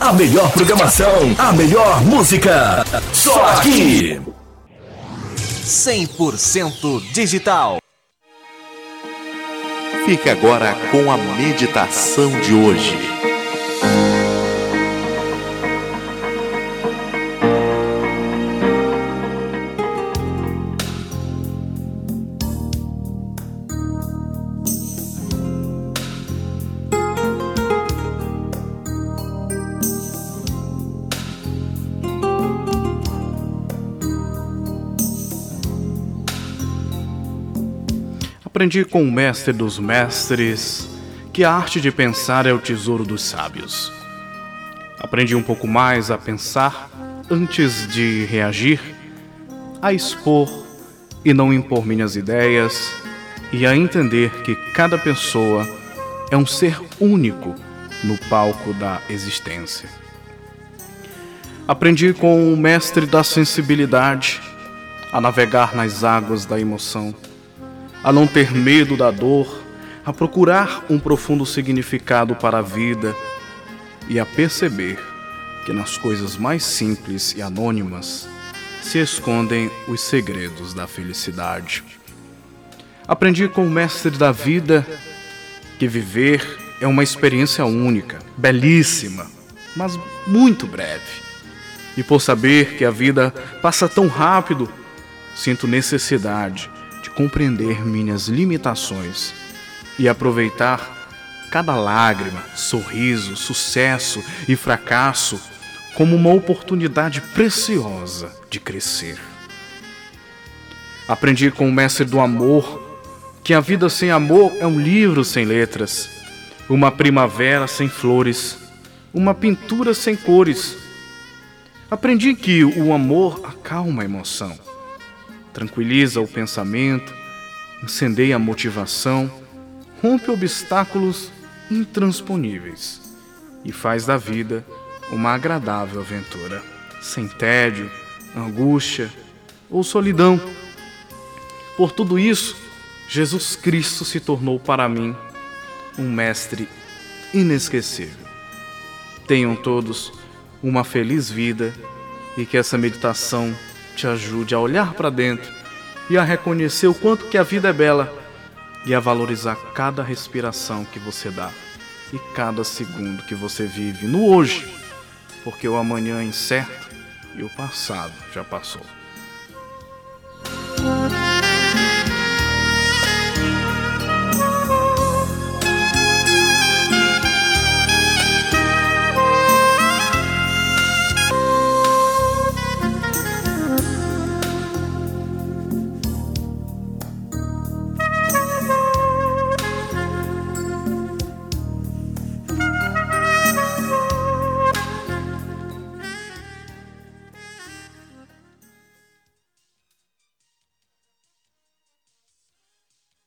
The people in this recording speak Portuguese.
A melhor programação, a melhor música. Só aqui. 100% digital. Fique agora com a meditação de hoje. Aprendi com o mestre dos mestres que a arte de pensar é o tesouro dos sábios. Aprendi um pouco mais a pensar antes de reagir, a expor e não impor minhas ideias e a entender que cada pessoa é um ser único no palco da existência. Aprendi com o mestre da sensibilidade a navegar nas águas da emoção a não ter medo da dor, a procurar um profundo significado para a vida e a perceber que nas coisas mais simples e anônimas se escondem os segredos da felicidade. Aprendi com o mestre da vida que viver é uma experiência única, belíssima, mas muito breve. E por saber que a vida passa tão rápido, sinto necessidade de compreender minhas limitações e aproveitar cada lágrima, sorriso, sucesso e fracasso como uma oportunidade preciosa de crescer. Aprendi com o mestre do amor que a vida sem amor é um livro sem letras, uma primavera sem flores, uma pintura sem cores. Aprendi que o amor acalma a emoção tranquiliza o pensamento, incendeia a motivação, rompe obstáculos intransponíveis e faz da vida uma agradável aventura, sem tédio, angústia ou solidão. Por tudo isso, Jesus Cristo se tornou para mim um mestre inesquecível. Tenham todos uma feliz vida e que essa meditação te ajude a olhar para dentro e a reconhecer o quanto que a vida é bela e a valorizar cada respiração que você dá e cada segundo que você vive no hoje, porque o amanhã é incerto e o passado já passou.